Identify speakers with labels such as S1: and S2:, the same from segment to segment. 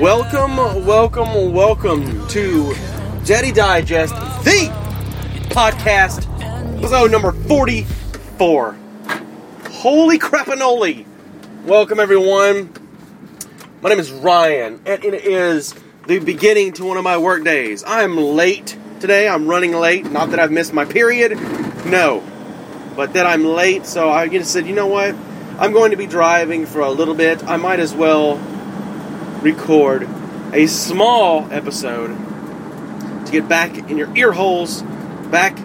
S1: Welcome, welcome, welcome to Daddy Digest, the podcast, episode number 44. Holy crapinoli! Welcome, everyone. My name is Ryan, and it is the beginning to one of my work days. I'm late today. I'm running late. Not that I've missed my period, no, but that I'm late. So I just said, you know what? I'm going to be driving for a little bit. I might as well record a small episode to get back in your ear holes, back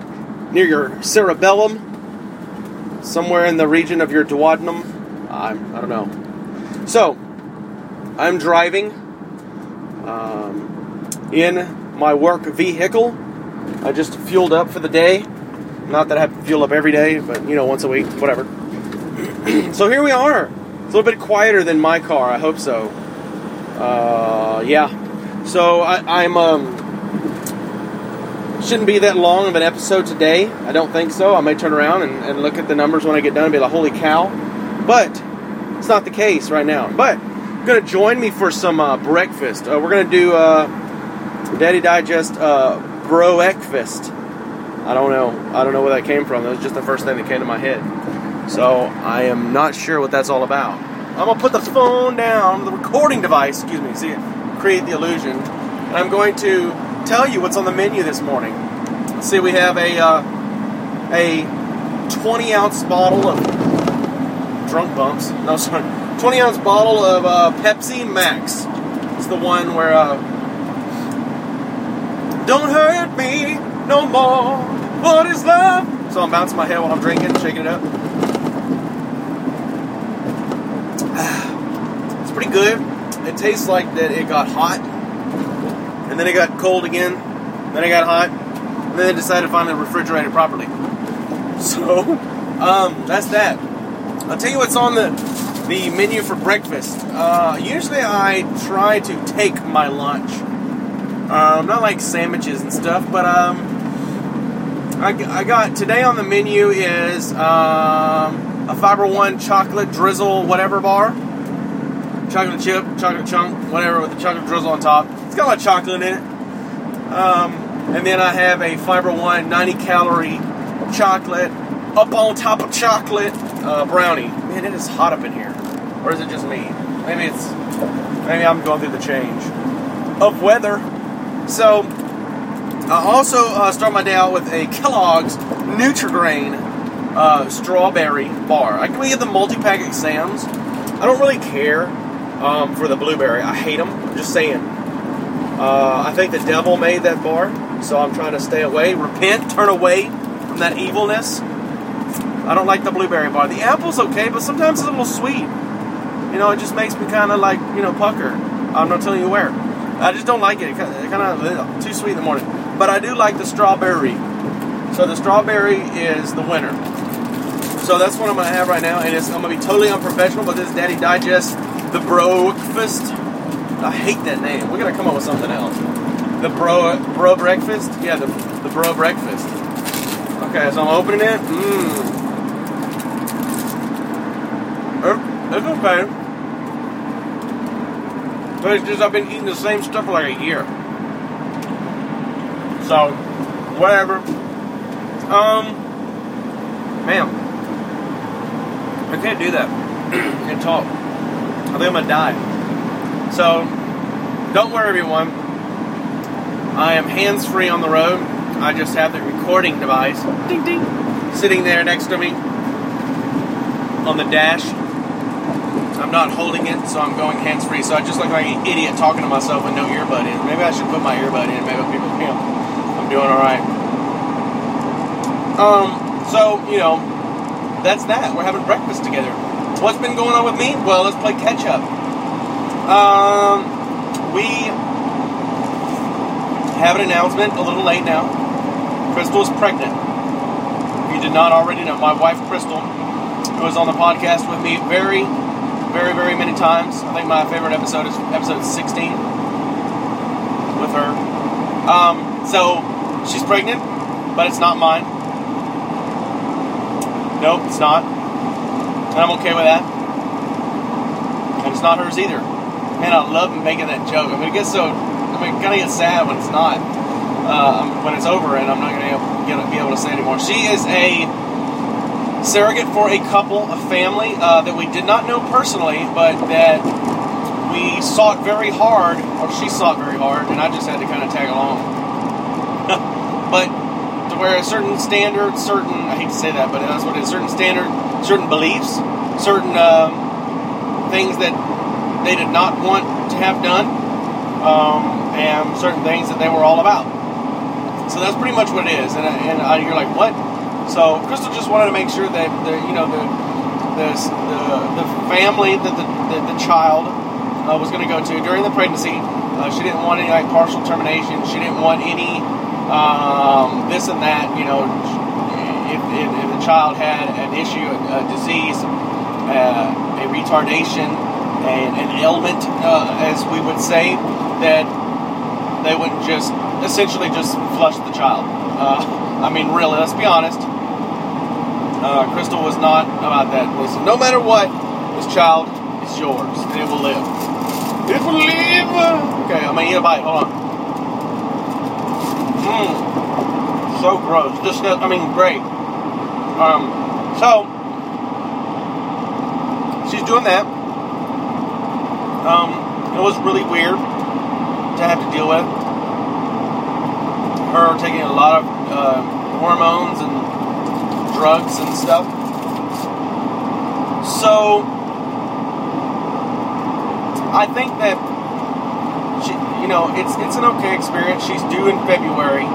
S1: near your cerebellum, somewhere in the region of your duodenum. I'm, I don't know. So, I'm driving um, in my work vehicle. I just fueled up for the day. Not that I have to fuel up every day, but you know, once a week, whatever. so here we are. It's a little bit quieter than my car. I hope so. Uh, yeah. So I, I'm um, shouldn't be that long of an episode today. I don't think so. I may turn around and, and look at the numbers when I get done and be like, "Holy cow!" But it's not the case right now. But you're gonna join me for some uh, breakfast. Uh, we're gonna do uh, Daddy Digest uh, Broekfast. I don't know. I don't know where that came from. That was just the first thing that came to my head. So I am not sure what that's all about. I'm gonna put the phone down, the recording device, excuse me, see, create the illusion, and I'm going to tell you what's on the menu this morning. See, we have a uh, a 20 ounce bottle of drunk bumps. No, sorry, 20 ounce bottle of uh, Pepsi Max. It's the one where uh, don't hurt me no more. What is love? So I'm bouncing my head while I'm drinking, shaking it up. Pretty good. It tastes like that it got hot, and then it got cold again, then it got hot, and then they decided to finally refrigerate it properly. So, um, that's that. I'll tell you what's on the the menu for breakfast. Uh, usually, I try to take my lunch. Um, not like sandwiches and stuff, but um, I, I got today on the menu is um, a Fiber One chocolate drizzle whatever bar, chocolate chip, chocolate chunk, whatever with the chocolate drizzle on top. It's got a lot of chocolate in it. Um, and then I have a Fiber One 90 calorie chocolate up on top of chocolate uh, brownie. Man, it is hot up in here, or is it just me? Maybe it's maybe I'm going through the change of weather. So I also uh, start my day out with a Kellogg's Nutrigrain uh, strawberry bar. I can get the multi-pack at Sam's. I don't really care um, for the blueberry. I hate them. Just saying. Uh, I think the devil made that bar, so I'm trying to stay away. Repent, turn away from that evilness. I don't like the blueberry bar. The apple's okay, but sometimes it's a little sweet. You know, it just makes me kind of like, you know, pucker. I'm not telling you where. I just don't like it. It kind of too sweet in the morning. But I do like the strawberry. So the strawberry is the winner. So that's what I'm to have right now, and it's, I'm to be totally unprofessional, but this is Daddy Digest, the Bro Breakfast. I hate that name. We're to come up with something else. The Bro Bro Breakfast? Yeah, the, the Bro Breakfast. Okay, so I'm opening it. Mmm. It's okay. But it's just I've been eating the same stuff for like a year. So, whatever. Um, man, I can't do that and talk. I think I'm gonna die. So, don't worry, everyone. I am hands free on the road. I just have the recording device, ding ding, sitting there next to me on the dash. I'm not holding it, so I'm going hands free. So I just look like an idiot talking to myself with no earbud in. Maybe I should put my earbud in. Maybe people, you know, I'm doing all right. Um, so you know, that's that. We're having breakfast together. What's been going on with me? Well, let's play catch up. Um, we have an announcement. A little late now. Crystal is pregnant. If you did not already know, my wife Crystal, who was on the podcast with me very very, very many times. I think my favorite episode is episode 16 with her. Um, so she's pregnant, but it's not mine. Nope, it's not. And I'm okay with that. And it's not hers either. man, I love making that joke. I mean, it gets so, I mean, kind of gets sad when it's not, uh, when it's over, and I'm not going to be able to say anymore. She is a surrogate for a couple, a family uh, that we did not know personally, but that we sought very hard, or she sought very hard, and I just had to kind of tag along. but to where a certain standard, certain, I hate to say that, but that's what it is, certain standard, certain beliefs, certain um, things that they did not want to have done, um, and certain things that they were all about. So that's pretty much what it is. And, and uh, you're like, what? So Crystal just wanted to make sure that the, you know, the, the, the, the family that the, the, child uh, was going to go to during the pregnancy, uh, she didn't want any like partial termination. She didn't want any um, this and that. You know, if, if, if, the child had an issue, a, a disease, uh, a retardation, an, ailment, uh, as we would say, that they wouldn't just essentially just flush the child. Uh, I mean, really, let's be honest. Uh, Crystal was not about that. Listen, no matter what, this child is yours, and it will live. It will live. Okay, I'm gonna eat a bite. Hold on. Mmm. So gross. Just, I mean, great. Um, so she's doing that. Um, it was really weird to have to deal with. Her taking a lot of uh, hormones and drugs and stuff. So I think that she, you know it's it's an okay experience. She's due in February.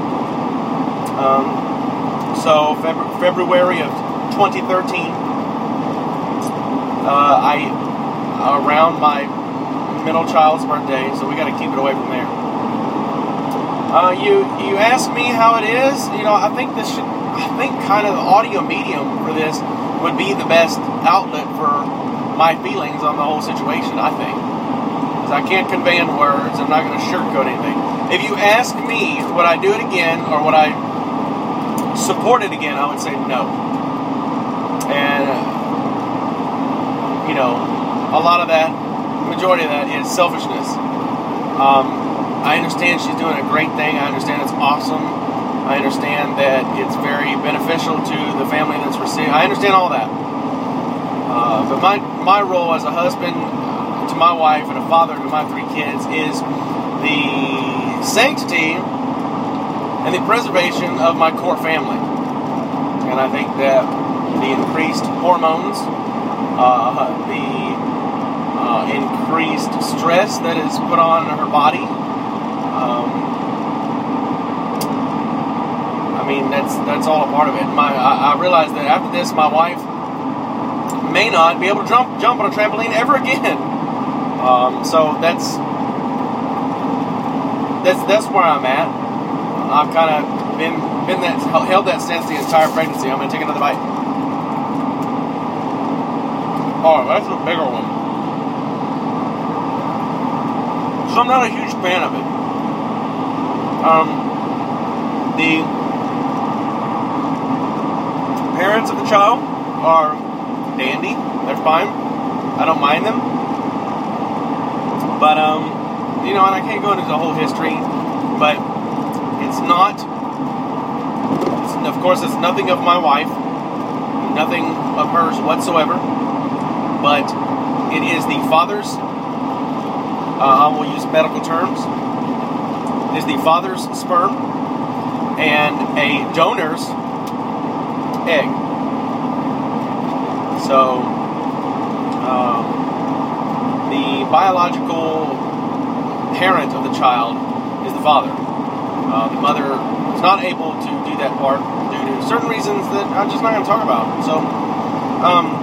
S1: Um, so Feb- February of 2013. Uh, I around my middle child's birthday, so we got to keep it away from there. Uh, you you ask me how it is. You know, I think this should. I think kind of the audio medium for this would be the best outlet for my feelings on the whole situation. I think. Because I can't convey in words. I'm not going to sugarcoat anything. If you ask me, would I do it again or would I support it again? I would say no. And you know, a lot of that, majority of that, is selfishness. Um, I understand she's doing a great thing. I understand it's awesome. I understand that it's very beneficial to the family that's receiving. I understand all that. Uh, but my my role as a husband to my wife and a father to my three kids is the sanctity and the preservation of my core family. And I think that the increased hormones, uh, the uh, increased stress that is put on her body, um, I mean that's that's all a part of it. My I, I realized that after this, my wife may not be able to jump jump on a trampoline ever again. Um, so that's that's that's where I'm at. I've kind of been been that held that stance the entire pregnancy. I'm gonna take another bite. Oh, that's a bigger one. So I'm not a huge fan of it. Um, the parents of the child are dandy. They're fine. I don't mind them. But um, you know, and I can't go into the whole history, but not. Of course, it's nothing of my wife, nothing of hers whatsoever. But it is the father's. Uh, I will use medical terms. It is the father's sperm and a donor's egg. So, um, the biological parent of the child is the father. Uh, the mother is not able to do that part due to certain reasons that I'm just not going to talk about. So, um,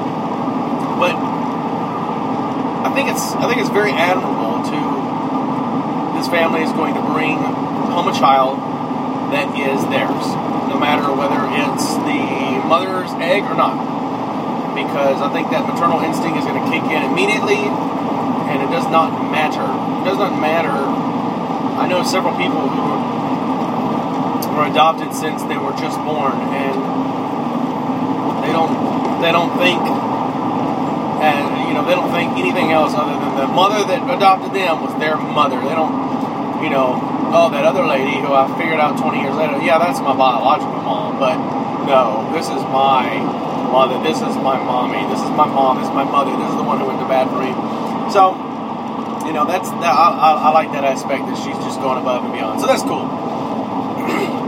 S1: but I think it's I think it's very admirable to this family is going to bring home a child that is theirs, no matter whether it's the mother's egg or not. Because I think that maternal instinct is going to kick in immediately and it does not matter. It does not matter. I know several people who were adopted since they were just born, and they don't they don't think, and you know, they don't think anything else other than the mother that adopted them was their mother. They don't, you know, oh, that other lady who I figured out 20 years later, yeah, that's my biological mom, but no, this is my mother, this is my mommy, this is my mom, this is my mother, this is the one who went to bat for me. So, you know, that's that, I, I, I like that aspect that she's just going above and beyond. So that's cool.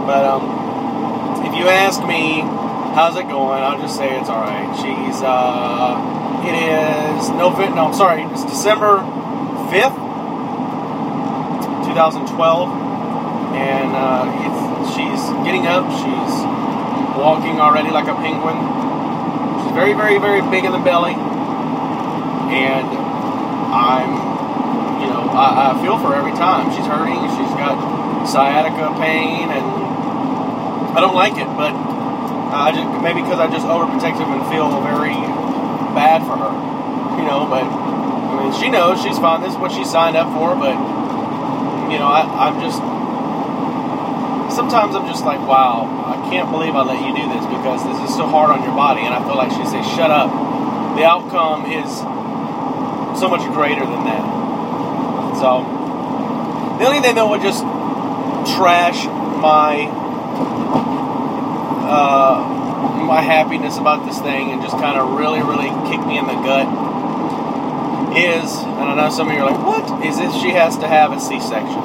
S1: But um, if you ask me, how's it going? I'll just say it's all right. She's uh, it is November. No, I'm sorry. It's December fifth, 2012, and uh, she's getting up. She's walking already like a penguin. She's very, very, very big in the belly, and I'm, you know, I, I feel for her every time she's hurting. She's got sciatica pain, and I don't like it, but I just maybe because I just overprotective and feel very bad for her, you know. But I mean, she knows she's fine. This is what she signed up for. But you know, I, I'm just sometimes I'm just like, wow, I can't believe I let you do this because this is so hard on your body. And I feel like she says, shut up. The outcome is so much greater than that. So the only thing that would just trash my uh, my happiness about this thing and just kind of really, really kicked me in the gut is, and I know some of you are like, what? Is this she has to have a C section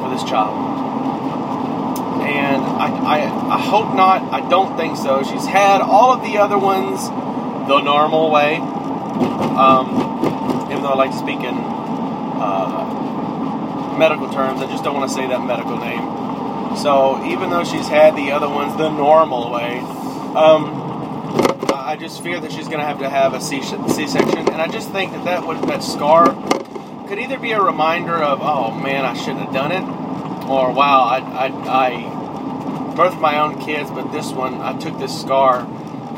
S1: for this child? And I, I, I hope not. I don't think so. She's had all of the other ones the normal way. Um, even though I like to speak in uh, medical terms, I just don't want to say that medical name. So even though she's had the other ones the normal way, um, I just fear that she's going to have to have a C section, and I just think that that would that scar could either be a reminder of, oh man, I shouldn't have done it, or wow, I, I, I birthed my own kids, but this one I took this scar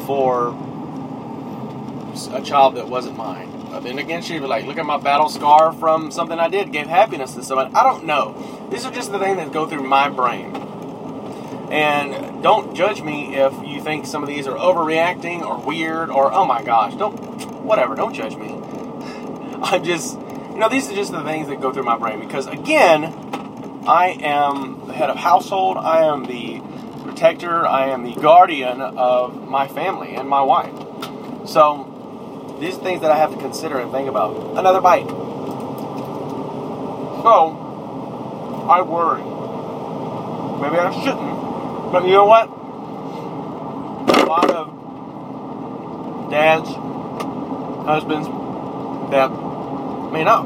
S1: for a child that wasn't mine. Then again, she'd be like, look at my battle scar from something I did, gave happiness to someone. I don't know. These are just the things that go through my brain. And don't judge me if you think some of these are overreacting or weird or oh my gosh, don't whatever, don't judge me. I'm just you know, these are just the things that go through my brain because again, I am the head of household, I am the protector, I am the guardian of my family and my wife. So these things that I have to consider and think about. Another bite. So I worry. Maybe I shouldn't but you know what? A lot of dads, husbands that may not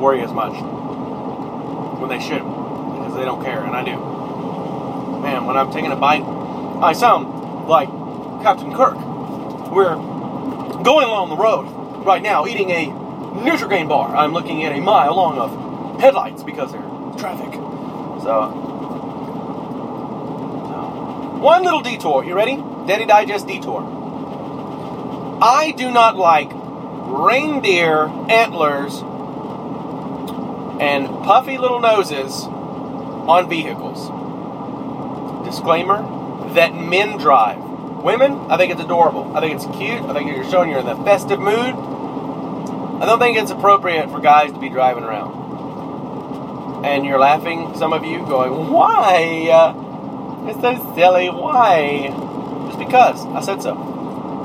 S1: worry as much when they should because they don't care, and I do. Man, when I'm taking a bite, I sound like Captain Kirk. We're going along the road right now eating a Nutrigrain bar. I'm looking at a mile long of headlights because there's traffic. So one little detour. You ready? Daddy Digest detour. I do not like reindeer antlers and puffy little noses on vehicles. Disclaimer that men drive. Women, I think it's adorable. I think it's cute. I think you're showing you're in the festive mood. I don't think it's appropriate for guys to be driving around. And you're laughing, some of you, going, why? Uh, it's so silly. Why? Just because. I said so.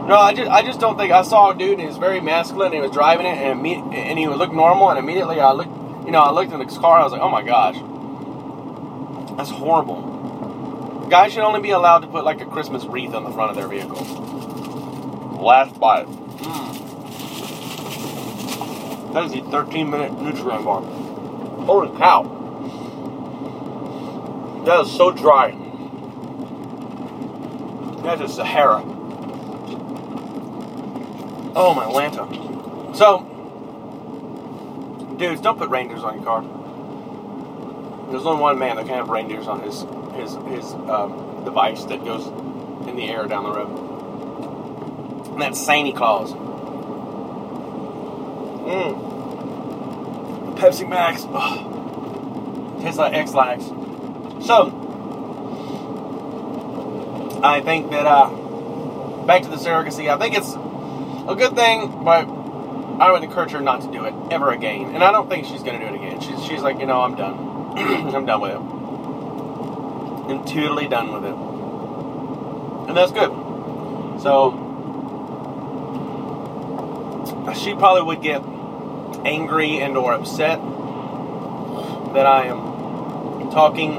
S1: No, I just I just don't think I saw a dude and he was very masculine he was driving it and me and he would look normal and immediately I looked you know I looked in the car I was like oh my gosh that's horrible. Guys should only be allowed to put like a Christmas wreath on the front of their vehicle. Last bite. Mm. That is a 13 minute Nutrigrain bar. Holy cow! That is so dry. That is Sahara. Oh my Lanta. So, dudes, don't put reindeers on your car. There's only one man that can have reindeers on his his his um, device that goes in the air down the road, and that's Santa Claus. Mmm. Pepsi Max. Ugh. Tastes like Ex-Lax. So, I think that uh, back to the surrogacy. I think it's a good thing, but I would encourage her not to do it ever again. And I don't think she's going to do it again. She's, she's like, you know, I'm done. I'm done with it. I'm totally done with it. And that's good. So, she probably would get angry and or upset that I am talking,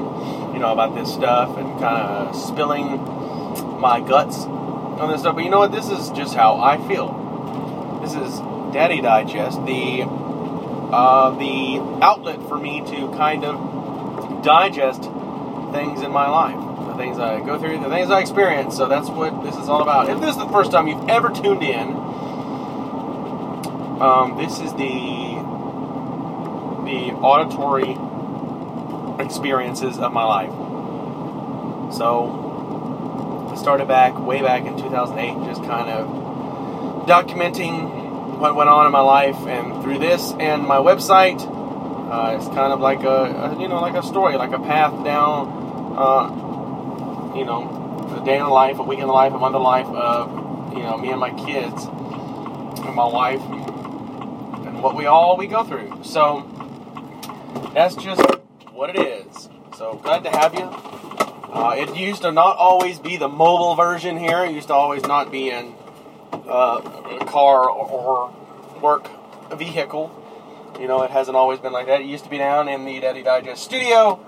S1: you know, about this stuff and kind of spilling my guts on this stuff. But you know what? This is just how I feel. This is Daddy Digest, the uh, the outlet for me to kind of digest things in my life, the things I go through, the things I experience. So that's what this is all about. If this is the first time you've ever tuned in, um, this is the the auditory experiences of my life. So I started back way back in 2008, just kind of documenting what went on in my life, and through this and my website, uh, it's kind of like a, a, you know like a story, like a path down, uh, you know, a day in the life, a week in the life, a month in the life of you know me and my kids and my wife and what we all we go through. So that's just what it is. So glad to have you. Uh, it used to not always be the mobile version here. It used to always not be in uh, a car or work vehicle. You know, it hasn't always been like that. It used to be down in the Daddy Digest studio,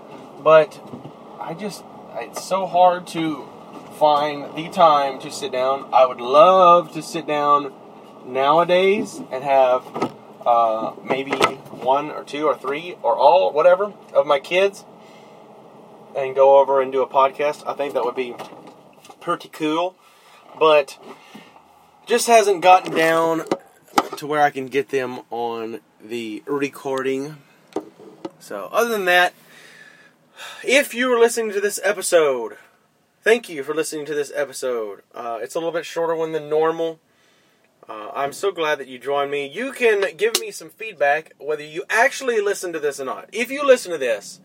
S1: but I just, it's so hard to find the time to sit down. I would love to sit down nowadays and have uh, maybe one or two or three or all, whatever, of my kids and go over and do a podcast. I think that would be pretty cool. But just hasn't gotten down to where I can get them on the recording. So, other than that, if you are listening to this episode, thank you for listening to this episode. Uh, it's a little bit shorter one than normal. Uh, I'm so glad that you joined me. You can give me some feedback whether you actually listen to this or not. If you listen to this,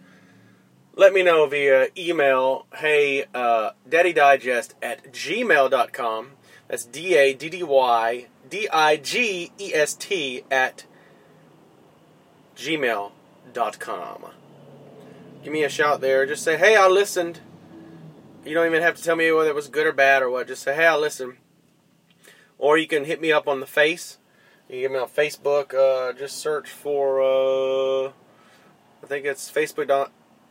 S1: let me know via email, hey, uh, daddydigest at gmail.com. That's D A D D Y D I G E S T at gmail.com. Give me a shout there. Just say, hey, I listened. You don't even have to tell me whether it was good or bad or what. Just say, hey, I listened. Or you can hit me up on the face. You can get me on Facebook. Uh, just search for, uh, I think it's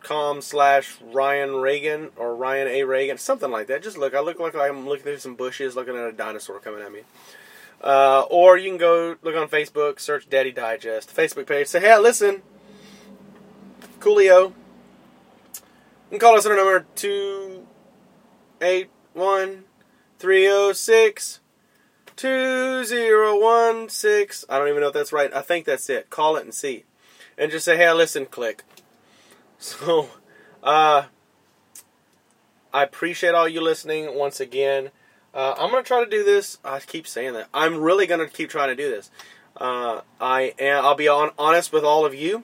S1: facebook.com slash Ryan Reagan or Ryan A. Reagan, something like that. Just look. I look like I'm looking through some bushes, looking at a dinosaur coming at me. Uh, or you can go look on Facebook, search Daddy Digest, Facebook page. Say, hey, listen, Coolio. You can call us on our number 281 306 2016. I don't even know if that's right. I think that's it. Call it and see. And just say, hey, listen, click. So, uh, I appreciate all you listening once again. Uh, I'm going to try to do this. I keep saying that. I'm really going to keep trying to do this. Uh, I am, I'll be on, honest with all of you.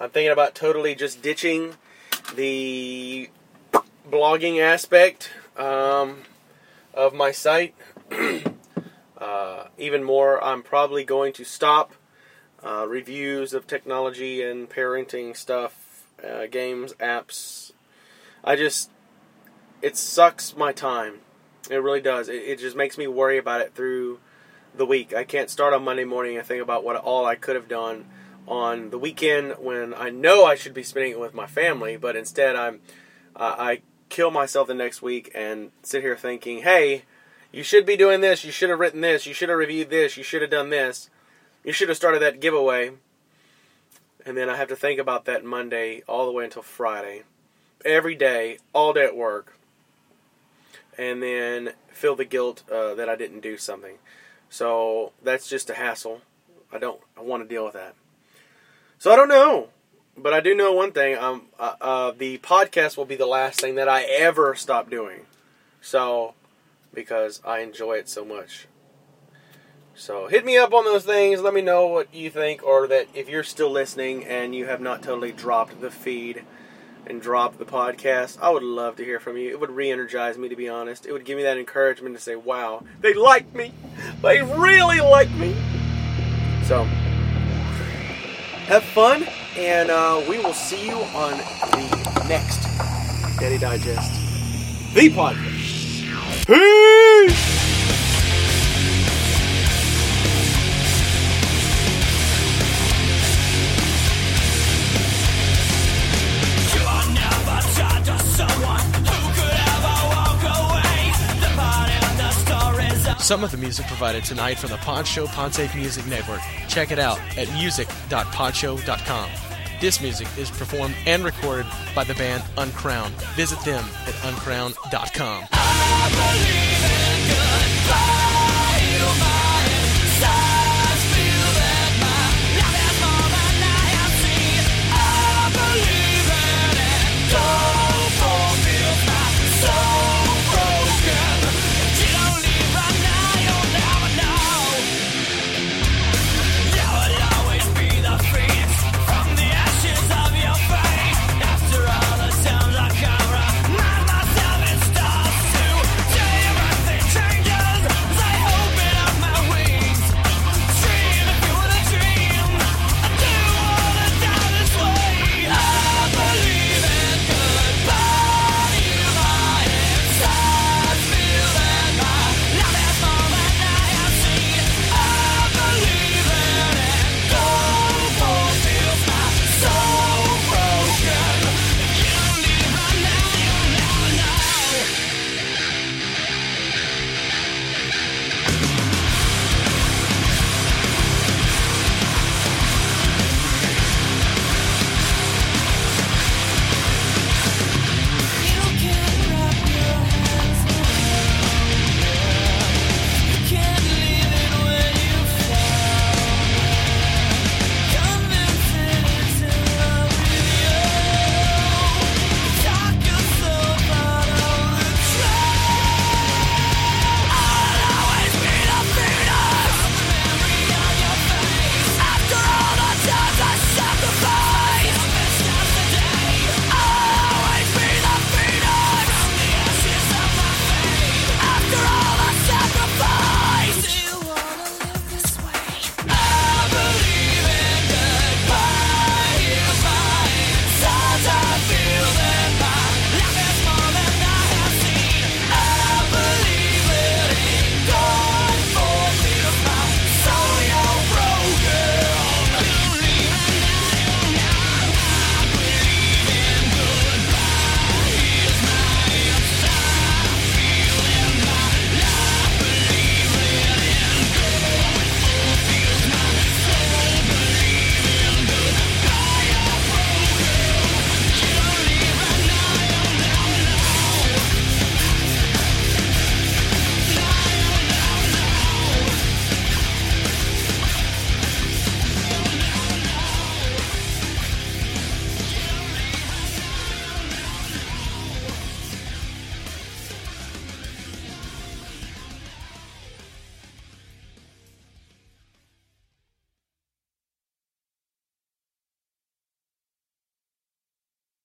S1: I'm thinking about totally just ditching the blogging aspect um, of my site. uh, even more, I'm probably going to stop uh, reviews of technology and parenting stuff, uh, games, apps. I just, it sucks my time. It really does. It, it just makes me worry about it through the week. I can't start on Monday morning and think about what all I could have done on the weekend when I know I should be spending it with my family, but instead I'm uh, I kill myself the next week and sit here thinking, "Hey, you should be doing this. You should have written this. You should have reviewed this. You should have done this. You should have started that giveaway." And then I have to think about that Monday all the way until Friday, every day, all day at work, and then feel the guilt uh, that I didn't do something. So that's just a hassle. I don't. I want to deal with that. So I don't know, but I do know one thing. Um, uh, uh, the podcast will be the last thing that I ever stop doing. So, because I enjoy it so much. So hit me up on those things. Let me know what you think, or that if you're still listening and you have not totally dropped the feed and dropped the podcast, I would love to hear from you. It would re-energize me, to be honest. It would give me that encouragement to say, "Wow, they like me. They really like me."
S2: So, have fun, and uh, we will see you on the next Daddy Digest, the podcast. Peace!
S1: Some of the music provided tonight from the PodShow Music Network. Check it out at music.podshow.com. This music is performed and recorded by the band Uncrowned. Visit them at uncrowned.com.